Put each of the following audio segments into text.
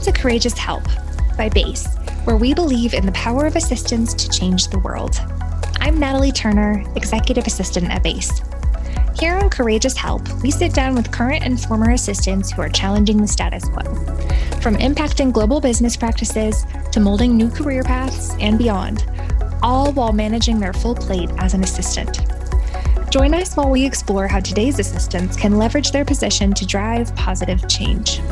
Welcome to Courageous Help by BASE, where we believe in the power of assistance to change the world. I'm Natalie Turner, Executive Assistant at BASE. Here on Courageous Help, we sit down with current and former assistants who are challenging the status quo, from impacting global business practices to molding new career paths and beyond, all while managing their full plate as an assistant. Join us while we explore how today's assistants can leverage their position to drive positive change.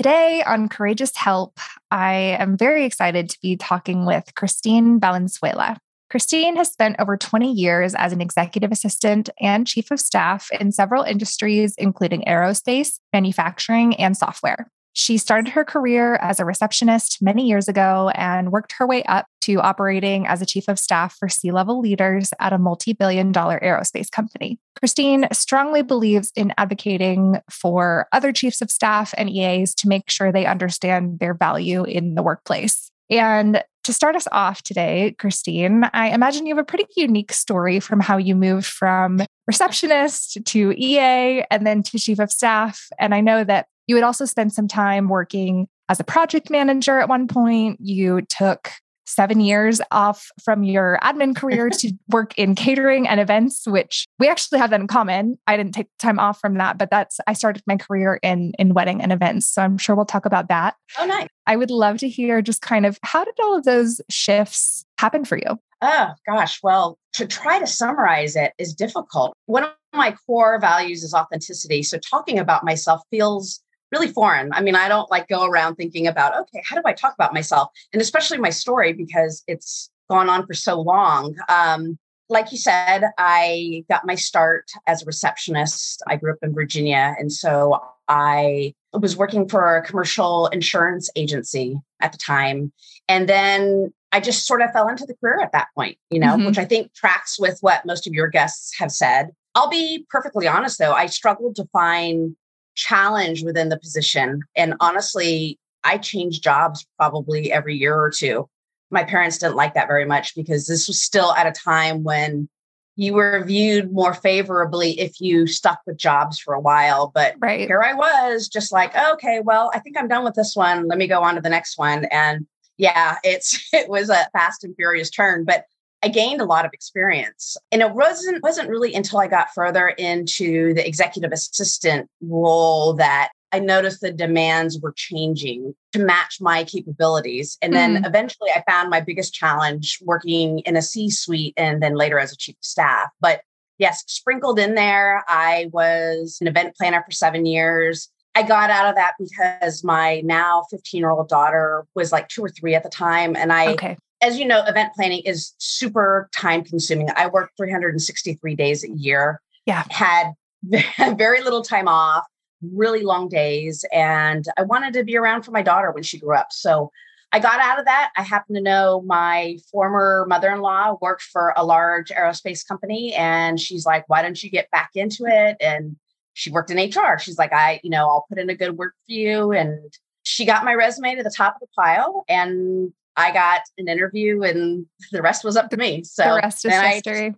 Today on Courageous Help, I am very excited to be talking with Kristine Valenzuela. Kristine has spent over 20 years as an executive assistant and chief of staff in several industries, including aerospace, manufacturing, and software. She started her career as a receptionist many years ago and worked her way up to operating as a chief of staff for C level leaders at a multi billion dollar aerospace company. Kristine strongly believes in advocating for other chiefs of staff and EAs to make sure they understand their value in the workplace. And to start us off today, Kristine, I imagine you have a pretty unique story from how you moved from receptionist to EA and then to chief of staff. And I know that you had also spent some time working as a project manager at one point. You took seven years off from your admin career to work in catering and events, which we actually have that in common. I didn't take time off from that, but that's I started my career in in wedding and events. So I'm sure we'll talk about that. Oh, nice. I would love to hear just kind of how did all of those shifts happen for you? Oh gosh, well, to try to summarize it is difficult. One of my core values is authenticity. So talking about myself feels really foreign. I mean, I don't like go around thinking about, okay, how do I talk about myself? And especially my story because it's gone on for so long. Um, like you said, I got my start as a receptionist. I grew up in Virginia. And so I was working for a commercial insurance agency at the time. And then I just sort of fell into the career at that point, you know, mm-hmm. which I think tracks with what most of your guests have said. I'll be perfectly honest though, I struggled to find challenge within the position. And honestly, I changed jobs probably every year or two. My parents didn't like that very much because this was still at a time when you were viewed more favorably if you stuck with jobs for a while. But right. here I was, just like, okay, well, I think I'm done with this one. Let me go on to the next one. And yeah, it's it was a fast and furious turn. But I gained a lot of experience. And it wasn't wasn't really until I got further into the executive assistant role that I noticed the demands were changing to match my capabilities. And then mm. eventually I found my biggest challenge working in a C suite and then later as a chief of staff. But yes, sprinkled in there, I was an event planner for seven years. I got out of that because my now 15 year old daughter was like two or three at the time. And I okay as you know, event planning is super time consuming. I worked 363 days a year. Yeah. Had very little time off, really long days. And I wanted to be around for my daughter when she grew up. So I got out of that. I happen to know my former mother in law worked for a large aerospace company. And she's like, why don't you get back into it? And she worked in HR. She's like, I, you know, I'll put in a good word for you. And she got my resume to the top of the pile. And I got an interview and the rest was up to me. So the rest is history.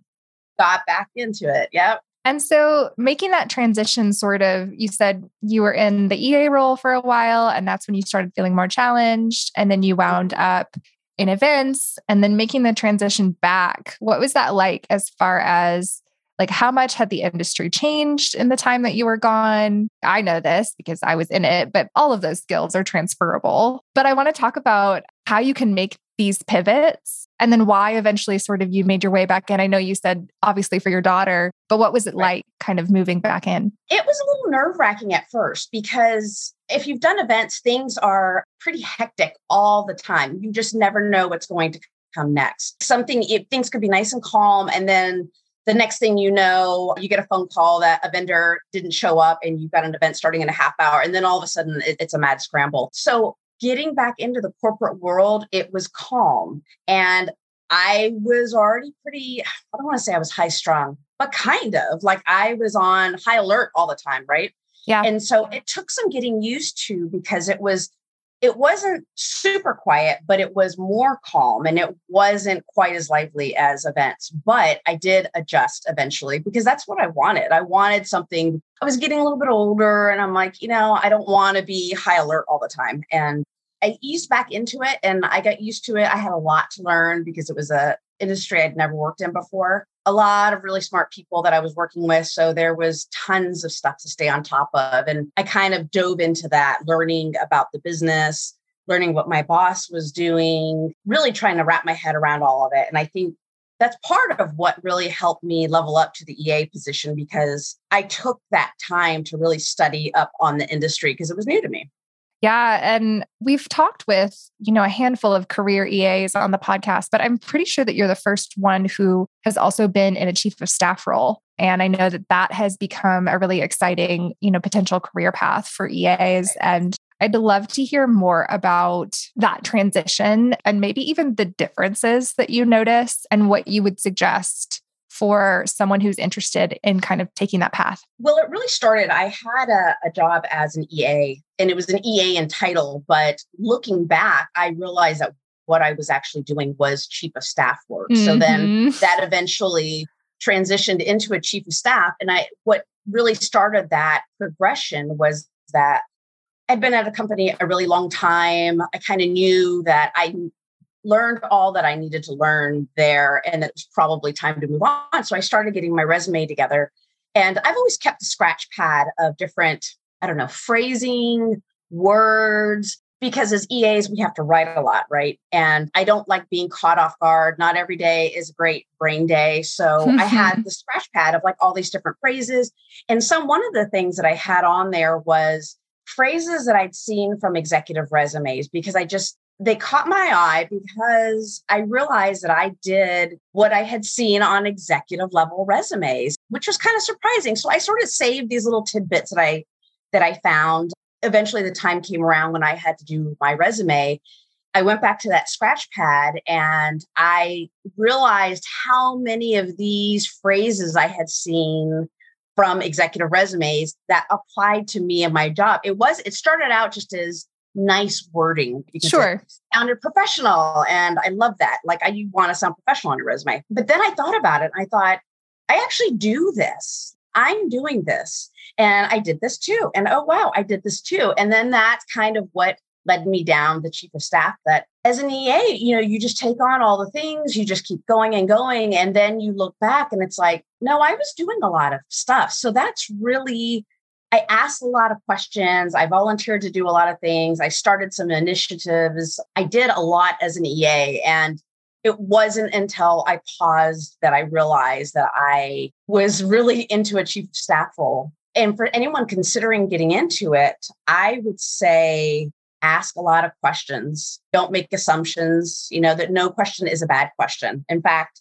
got back into it. Yep. And so making that transition sort of, you said you were in the EA role for a while, and that's when you started feeling more challenged. And then you wound mm-hmm. up in events and then making the transition back. What was that like as far as like how much had the industry changed in the time that you were gone? I know this because I was in it, but all of those skills are transferable. But I want to talk about how you can make these pivots and then why eventually sort of you made your way back in. I know you said obviously for your daughter, but what was it like kind of moving back in? It was a little nerve wracking at first because if you've done events, things are pretty hectic all the time. You just never know what's going to come next. Something, it, things could be nice and calm. And then the next thing you know, you get a phone call that a vendor didn't show up and you've got an event starting in a half hour. And then all of a sudden it, it's a mad scramble. So getting back into the corporate world, it was calm. And I was already pretty, I don't want to say I was high strung, but kind of like I was on high alert all the time, right? Yeah. And so it took some getting used to because it was it wasn't super quiet, but it was more calm and it wasn't quite as lively as events. But I did adjust eventually because that's what I wanted. I wanted something, I was getting a little bit older and I'm like, you know, I don't want to be high alert all the time. And I eased back into it and I got used to it. I had a lot to learn because it was a industry I'd never worked in before. A lot of really smart people that I was working with. So there was tons of stuff to stay on top of. And I kind of dove into that, learning about the business, learning what my boss was doing, really trying to wrap my head around all of it. And I think that's part of what really helped me level up to the EA position because I took that time to really study up on the industry because it was new to me. Yeah. And we've talked with, you know, a handful of career EAs on the podcast, but I'm pretty sure that you're the first one who has also been in a chief of staff role. And I know that that has become a really exciting, you know, potential career path for EAs. And I'd love to hear more about that transition and maybe even the differences that you notice and what you would suggest for someone who's interested in kind of taking that path? Well, it really started. I had a, a, job as an EA, and it was an EA in title. But looking back, I realized that what I was actually doing was chief of staff work. Mm-hmm. So then mm-hmm. that eventually transitioned into a chief of staff. And I, what really started that progression was that I'd been at a company a really long time. I kind of knew that I learned all that I needed to learn there, and it was probably time to move on. So I started getting my resume together. And I've always kept a scratch pad of different, I don't know, phrasing, words, because as EAs, we have to write a lot, right? And I don't like being caught off guard. Not every day is a great brain day. So I had the scratch pad of like all these different phrases. And some one of the things that I had on there was phrases that I'd seen from executive resumes because I just they caught my eye because I realized that I did what I had seen on executive level resumes, which was kind of surprising. So I sort of saved these little tidbits that I that I found. Eventually the time came around when I had to do my resume. I went back to that scratch pad and I realized how many of these phrases I had seen from executive resumes that applied to me and my job. It was it started out just as nice wording sure. it sounded professional. And I love that. Like I you want to sound professional on your resume. But then I thought about it. I thought, I actually do this. I'm doing this. And I did this too. And oh wow, I did this too. And then that's kind of what led me down the chief of staff that as an EA, you know, you just take on all the things, you just keep going and going. And then you look back and it's like, no, I was doing a lot of stuff. So that's really I asked a lot of questions. I volunteered to do a lot of things. I started some initiatives. I did a lot as an EA. And it wasn't until I paused that I realized that I was really into a chief staff role. And for anyone considering getting into it, I would say ask a lot of questions. Don't make assumptions, you know, that no question is a bad question. In fact,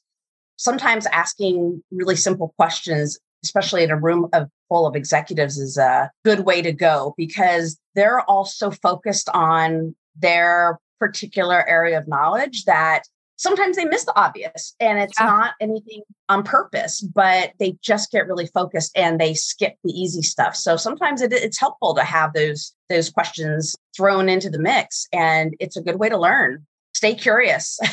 sometimes asking really simple questions especially in a room of full of executives is a good way to go because they're also focused on their particular area of knowledge that sometimes they miss the obvious and it's yeah. not anything on purpose but they just get really focused and they skip the easy stuff so sometimes it, it's helpful to have those those questions thrown into the mix and it's a good way to learn stay curious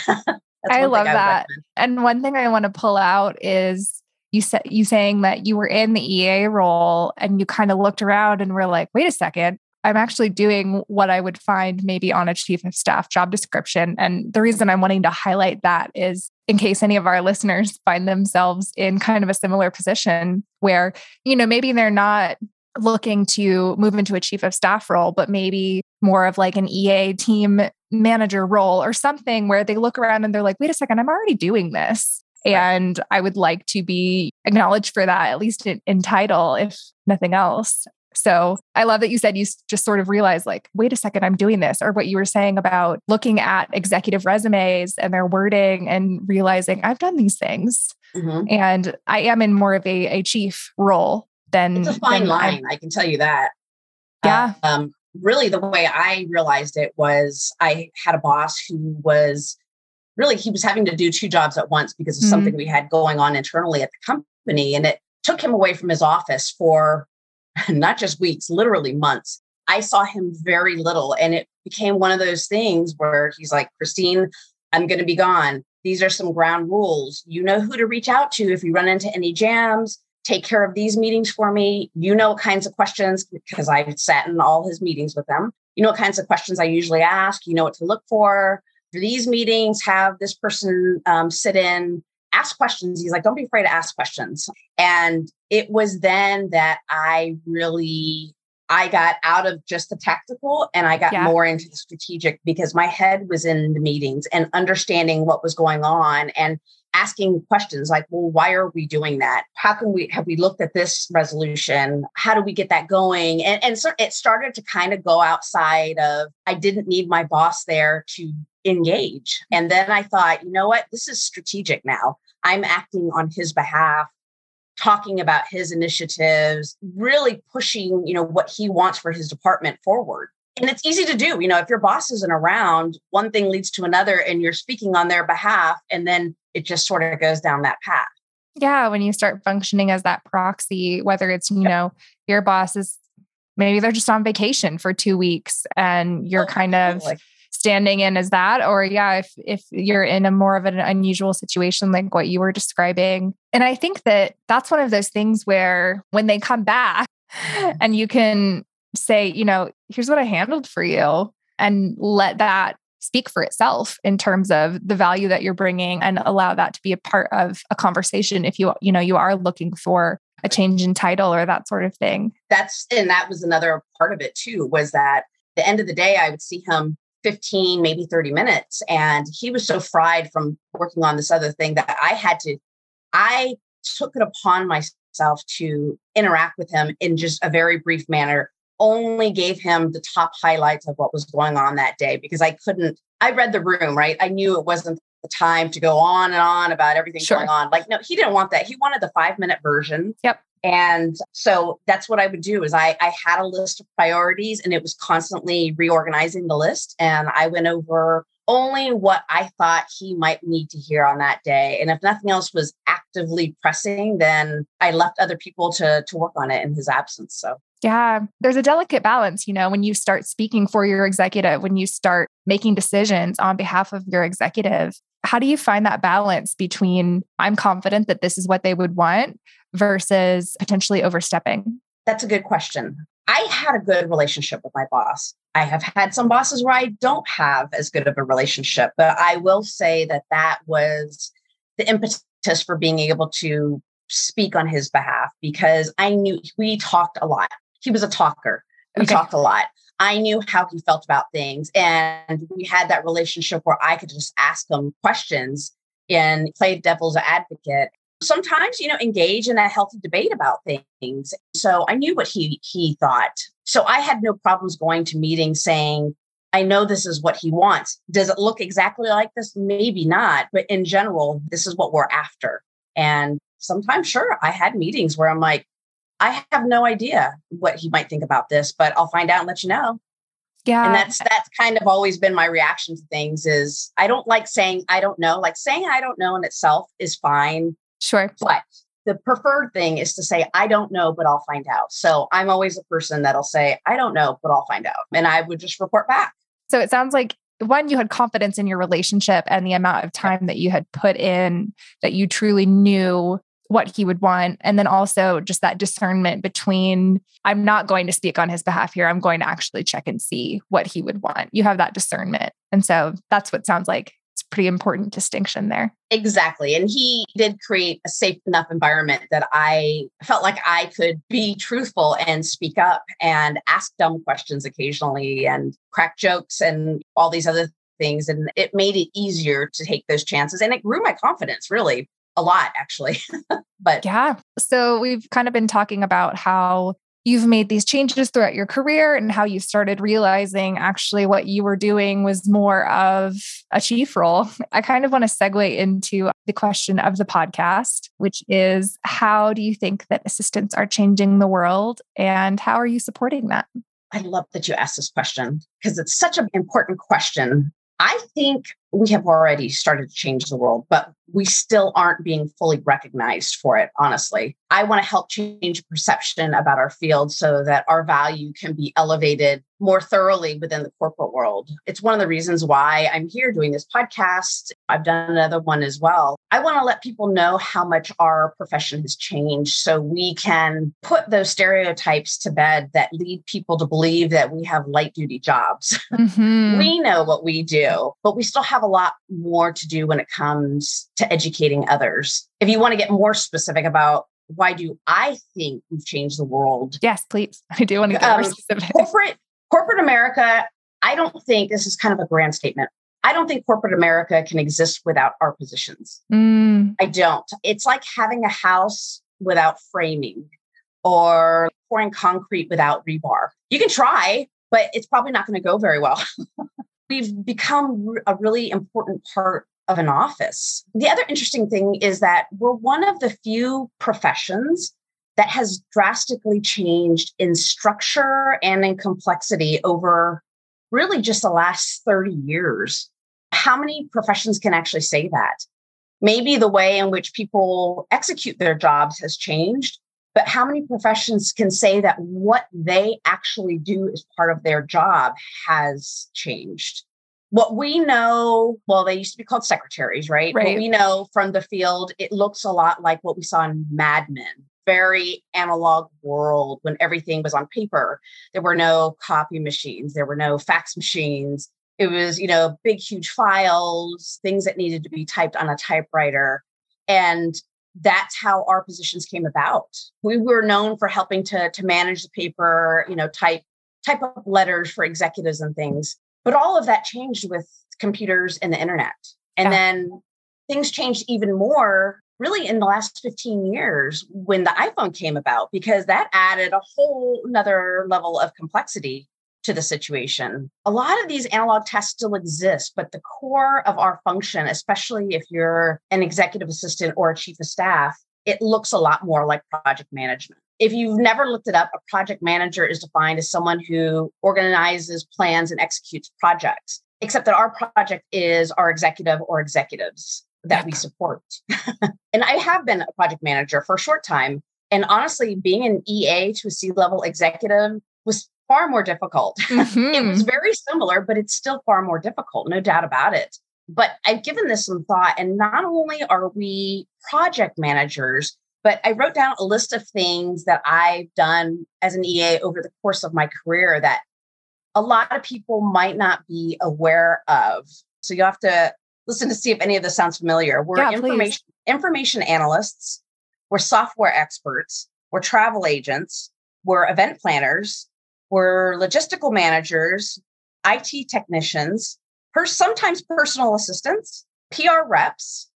I love that. And one thing I want to pull out is you said you saying that you were in the EA role and you kind of looked around and were like, wait a second, I'm actually doing what I would find maybe on a chief of staff job description. And the reason I'm wanting to highlight that is in case any of our listeners find themselves in kind of a similar position where, you know, maybe they're not looking to move into a chief of staff role, but maybe more of like an EA team manager role or something where they look around and they're like, wait a second, I'm already doing this. And I would like to be acknowledged for that, at least in, in title, if nothing else. So I love that you said you just sort of realized, like, wait a second, I'm doing this. Or what you were saying about looking at executive resumes and their wording and realizing I've done these things. Mm-hmm. And I am in more of a, a chief role than. It's a fine line, I, I can tell you that. Yeah. Uh, um, really, the way I realized it was I had a boss who was really he was having to do two jobs at once because of mm-hmm. something we had going on internally at the company and it took him away from his office for not just weeks literally months i saw him very little and it became one of those things where he's like, Kristine, I'm going to be gone. These are some ground rules. You know who to reach out to if you run into any jams. Take care of these meetings for me. You know what kinds of questions because I've sat in all his meetings with them. You know what kinds of questions I usually ask. You know what to look for. For these meetings, have this person um, sit in, ask questions. He's like, don't be afraid to ask questions. And it was then that I really I got out of just the tactical and I got yeah. more into the strategic because my head was in the meetings and understanding what was going on and asking questions like, well, why are we doing that? How can we have we looked at this resolution? How do we get that going? And, and so it started to kind of go outside of I didn't need my boss there to engage. And then I thought, you know what? This is strategic now. I'm acting on his behalf talking about his initiatives, really pushing, you know, what he wants for his department forward. And it's easy to do. You know, if your boss isn't around, one thing leads to another and you're speaking on their behalf and then it just sort of goes down that path. Yeah, when you start functioning as that proxy, whether it's, you know, your boss is maybe they're just on vacation for 2 weeks and you're oh, kind of like standing in as that? Or yeah if if you're in a more of an unusual situation like what you were describing. And i think that that's one of those things where when they come back and you can say you know here's what i handled for you and let that speak for itself in terms of the value that you're bringing and allow that to be a part of a conversation if you you know you are looking for a change in title or that sort of thing. That's and that was another part of it too was that the end of the day i would see him 15, maybe 30 minutes. And he was so fried from working on this other thing that I had to, I took it upon myself to interact with him in just a very brief manner, only gave him the top highlights of what was going on that day because I couldn't, I read the room, right? I knew it wasn't the time to go on and on about everything sure. going on. Like, no, he didn't want that. He wanted the five minute version. Yep. And so that's what I would do is I, I had a list of priorities and it was constantly reorganizing the list. And I went over only what I thought he might need to hear on that day. And if nothing else was actively pressing, then I left other people to, to work on it in his absence. So yeah, there's a delicate balance, you know, when you start speaking for your executive, when you start making decisions on behalf of your executive. How do you find that balance between I'm confident that this is what they would want, versus potentially overstepping? That's a good question. I had a good relationship with my boss. I have had some bosses where I don't have as good of a relationship, but I will say that that was the impetus for being able to speak on his behalf because I knew we talked a lot. He was a talker. We okay. talked a lot. I knew how he felt about things. And we had that relationship where I could just ask him questions and play devil's advocate sometimes you know engage in a healthy debate about things. So i knew what he he thought. So i had no problems going to meetings saying i know this is what he wants. Does it look exactly like this? Maybe not but in general this is what we're after. And sometimes sure i had meetings where i'm like i have no idea what he might think about this but i'll find out and let you know. Yeah. and that's that's kind of always been my reaction to things is i don't like saying i don't know. Like saying i don't know in itself is fine Sure. But the preferred thing is to say, I don't know, but I'll find out. So I'm always a person that'll say, I don't know, but I'll find out. And I would just report back. So it sounds like one, you had confidence in your relationship and the amount of time that you had put in, that you truly knew what he would want. And then also just that discernment between, I'm not going to speak on his behalf here. I'm going to actually check and see what he would want. You have that discernment. And so that's what sounds like pretty important distinction there. Exactly. And he did create a safe enough environment that I felt like I could be truthful and speak up and ask dumb questions occasionally and crack jokes and all these other things. And it made it easier to take those chances. And it grew my confidence really a lot, actually. but yeah. So we've kind of been talking about how you've made these changes throughout your career and how you started realizing actually what you were doing was more of a chief role. I kind of want to segue into the question of the podcast, which is how do you think that assistants are changing the world and how are you supporting that? I love that you asked this question because it's such an important question. I think we have already started to change the world, but we still aren't being fully recognized for it, honestly. I want to help change perception about our field so that our value can be elevated more thoroughly within the corporate world. It's one of the reasons why I'm here doing this podcast. I've done another one as well. I want to let people know how much our profession has changed so we can put those stereotypes to bed that lead people to believe that we have light duty jobs. Mm-hmm. we know what we do, but we still have a lot more to do when it comes to educating others. If you want to get more specific about why do I think we've changed the world? Yes, please. I do want to get um, more specific. Corporate corporate America, I don't think this is kind of a grand statement. I don't think corporate America can exist without our positions. Mm. I don't. It's like having a house without framing or pouring concrete without rebar. You can try, but it's probably not going to go very well. We've become a really important part of an office. The other interesting thing is that we're one of the few professions that has drastically changed in structure and in complexity over really just the last 30 years. How many professions can actually say that? Maybe the way in which people execute their jobs has changed, but how many professions can say that what they actually do as part of their job has changed? What we know, well, they used to be called secretaries, right? right. What we know from the field, it looks a lot like what we saw in Mad Men very analog world when everything was on paper. There were no copy machines, there were no fax machines. It was, you know, big, huge files, things that needed to be typed on a typewriter. And that's how our positions came about. We were known for helping to, to manage the paper, you know, type type up letters for executives and things. But all of that changed with computers and the internet. And yeah. then things changed even more really in the last 15 years when the iPhone came about, because that added a whole another level of complexity to the situation. A lot of these analog tests still exist, but the core of our function, especially if you're an executive assistant or a chief of staff, it looks a lot more like project management. If you've never looked it up, a project manager is defined as someone who organizes, plans, and executes projects, except that our project is our executive or executives that we support. and I have been a project manager for a short time. And honestly, being an EA to a C level executive was far more difficult. Mm-hmm. it was very similar, but it's still far more difficult, no doubt about it. But I've given this some thought. And not only are we project managers, but I wrote down a list of things that I've done as an EA over the course of my career that a lot of people might not be aware of. So you have to listen to see if any of this sounds familiar. We're yeah, information information analysts, we're software experts, we're travel agents, we're event planners, we're logistical managers, IT technicians, per, sometimes personal assistants, PR reps,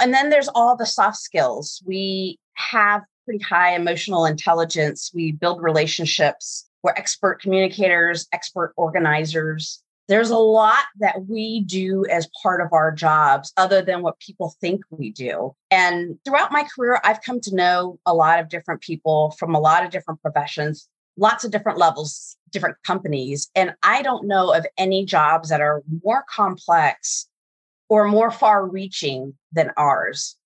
and then there's all the soft skills. We have pretty high emotional intelligence. We build relationships. We're expert communicators, expert organizers, there's a lot that we do as part of our jobs other than what people think we do. And throughout my career, I've come to know a lot of different people from a lot of different professions, lots of different levels, different companies. And I don't know of any jobs that are more complex or more far reaching than ours.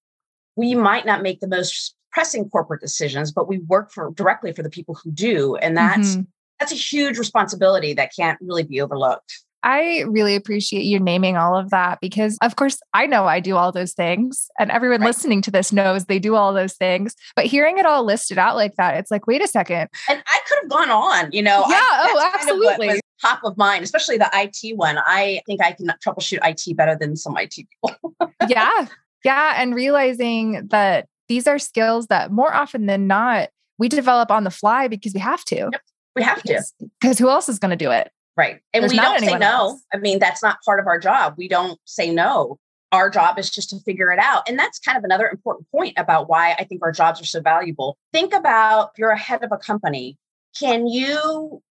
We might not make the most pressing corporate decisions, but we work for directly for the people who do. And that's mm-hmm. that's a huge responsibility that can't really be overlooked. I really appreciate you naming all of that because, of course, I know I do all those things, and everyone right. listening to this knows they do all those things. But hearing it all listed out like that, it's like, wait a second. And I could have gone on, you know. Yeah. I, oh, absolutely. Kind of top of mind, especially the IT one. I think I can troubleshoot IT better than some IT people. yeah. Yeah. And realizing that these are skills that more often than not, we develop on the fly because we have to. Yep. We have because, to. Because who else is going to do it? Right. And There's we don't say no. Else. I mean, that's not part of our job. We don't say no. Our job is just to figure it out. And that's kind of another important point about why I think our jobs are so valuable. Think about you're a head of a company. Can you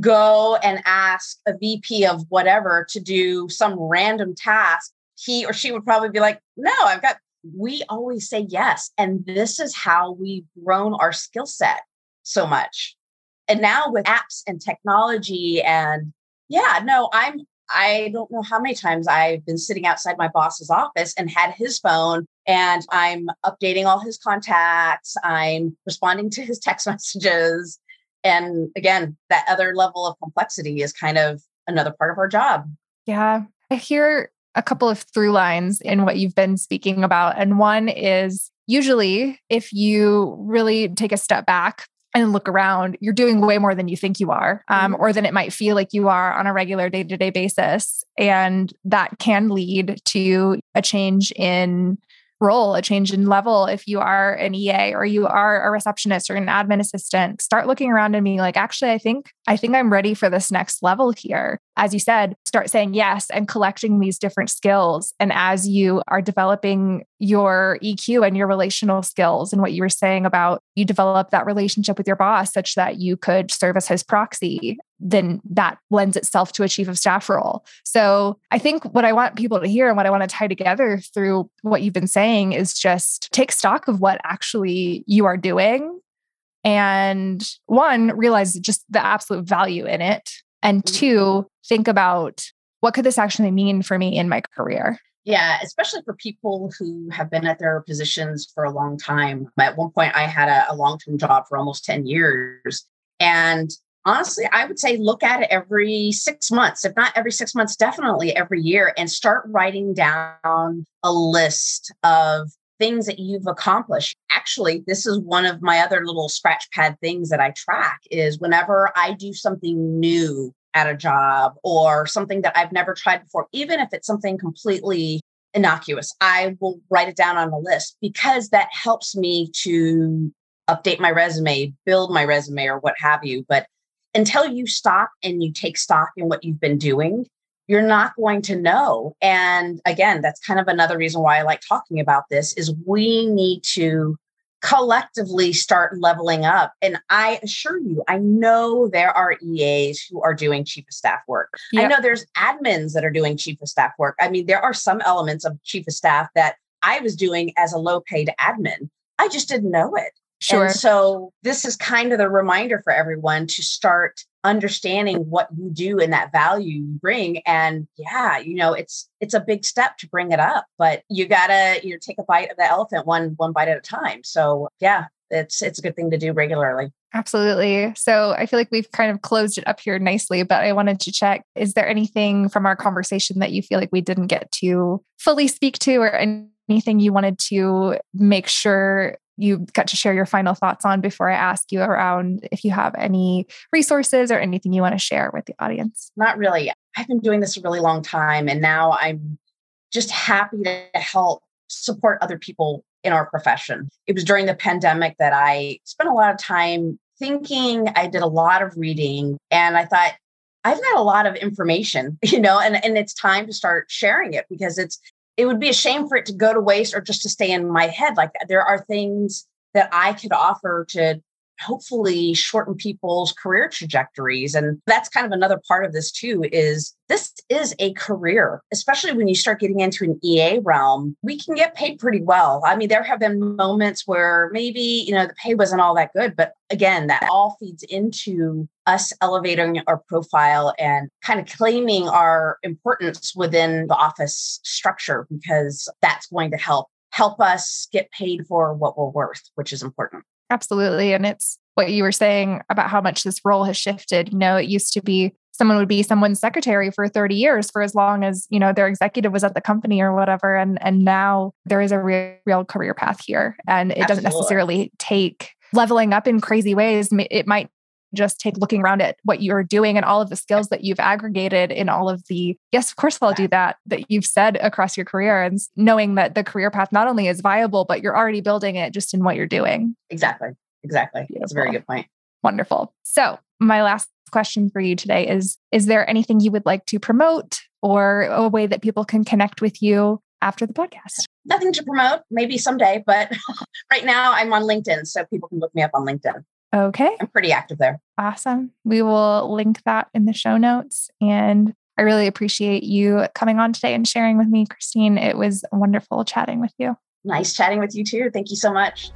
go and ask a VP of whatever to do some random task? He or she would probably be like, no, I've got, we always say yes. And this is how we've grown our skill set so much and now with apps and technology and yeah no i'm I don't know how many times I've been sitting outside my boss's office and had his phone and I'm updating all his contacts. I'm responding to his text messages. And again, that other level of complexity is kind of another part of our job. Yeah. I hear a couple of through lines in what you've been speaking about. And one is usually if you really take a step back and look around, you're doing way more than you think you are, um, mm-hmm. or than it might feel like you are on a regular day to day basis. And that can lead to a change in role, a change in level. If you are an EA or you are a receptionist or an admin assistant, start looking around and being like, actually, I think I think I'm ready for this next level here. As you said, start saying yes and collecting these different skills. And as you are developing your EQ and your relational skills and what you were saying about you develop that relationship with your boss such that you could serve as his proxy then that lends itself to a chief of staff role. So I think what I want people to hear and what I want to tie together through what you've been saying is just take stock of what actually you are doing. And one, realize just the absolute value in it. And mm-hmm. two, think about what could this actually mean for me in my career? Yeah, especially for people who have been at their positions for a long time. At one point, I had a, a long term job for almost 10 years. And honestly, I would say look at it every six months, if not every six months, definitely every year, and start writing down a list of things that you've accomplished. Actually, this is one of my other little scratch pad things that I track is whenever I do something new at a job or something that I've never tried before, even if it's something completely innocuous, I will write it down on a list because that helps me to update my resume, build my resume, or what have you. But until you stop and you take stock in what you've been doing, you're not going to know. And again, that's kind of another reason why I like talking about this is we need to collectively start leveling up. And I assure you, I know there are EAs who are doing chief of staff work. Yep. I know there's admins that are doing chief of staff work. I mean, there are some elements of chief of staff that I was doing as a low paid admin. I just didn't know it. Sure. And so this is kind of the reminder for everyone to start understanding what you do and that value you bring. And yeah you know it's it's a big step to bring it up but you gotta you know take a bite of the elephant one one bite at a time. So yeah it's it's a good thing to do regularly. Absolutely. So i feel like we've kind of closed it up here nicely but i wanted to check is there anything from our conversation that you feel like we didn't get to fully speak to or anything you wanted to make sure you got to share your final thoughts on before I ask you around if you have any resources or anything you want to share with the audience. Not really. I've been doing this a really long time and now I'm just happy to help support other people in our profession. It was during the pandemic that I spent a lot of time thinking, I did a lot of reading, and I thought, I've got a lot of information, you know, and, and it's time to start sharing it because it's it would be a shame for it to go to waste or just to stay in my head. Like there are things that I could offer to hopefully shorten people's career trajectories and that's kind of another part of this too is this is a career especially when you start getting into an ea realm we can get paid pretty well. I mean there have been moments where maybe you know the pay wasn't all that good but again that all feeds into us elevating our profile and kind of claiming our importance within the office structure because that's going to help help us get paid for what we're worth which is important Absolutely. And it's what you were saying about how much this role has shifted. You know, it used to be someone would be someone's secretary for 30 years for as long as, you know, their executive was at the company or whatever. And and now there is a real, real career path here. And it Absolutely. doesn't necessarily take leveling up in crazy ways. It might just take looking around at what you're doing and all of the skills that you've aggregated in all of the yes of course i'll do that that you've said across your career and knowing that the career path not only is viable but you're already building it just in what you're doing. Exactly exactly. Beautiful. that's a very good point. Wonderful. So my last question for you today is is there anything you would like to promote or a way that people can connect with you after the podcast? Nothing to promote maybe someday but right now i'm on linkedin so people can look me up on linkedin Okay. I'm pretty active there. Awesome. We will link that in the show notes. And I really appreciate you coming on today and sharing with me, Kristine. It was wonderful chatting with you. Nice chatting with you too. Thank you so much.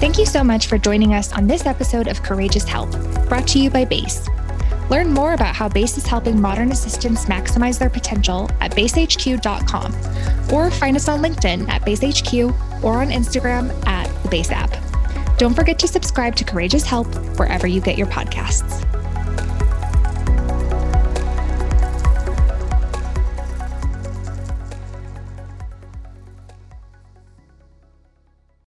Thank you so much for joining us on this episode of Courageous Help. brought to you by BASE. Learn more about how BASE is helping modern assistants maximize their potential at basehq.com or find us on LinkedIn at basehq or on Instagram at the BASE app. Don't forget to subscribe to Courageous Help wherever you get your podcasts.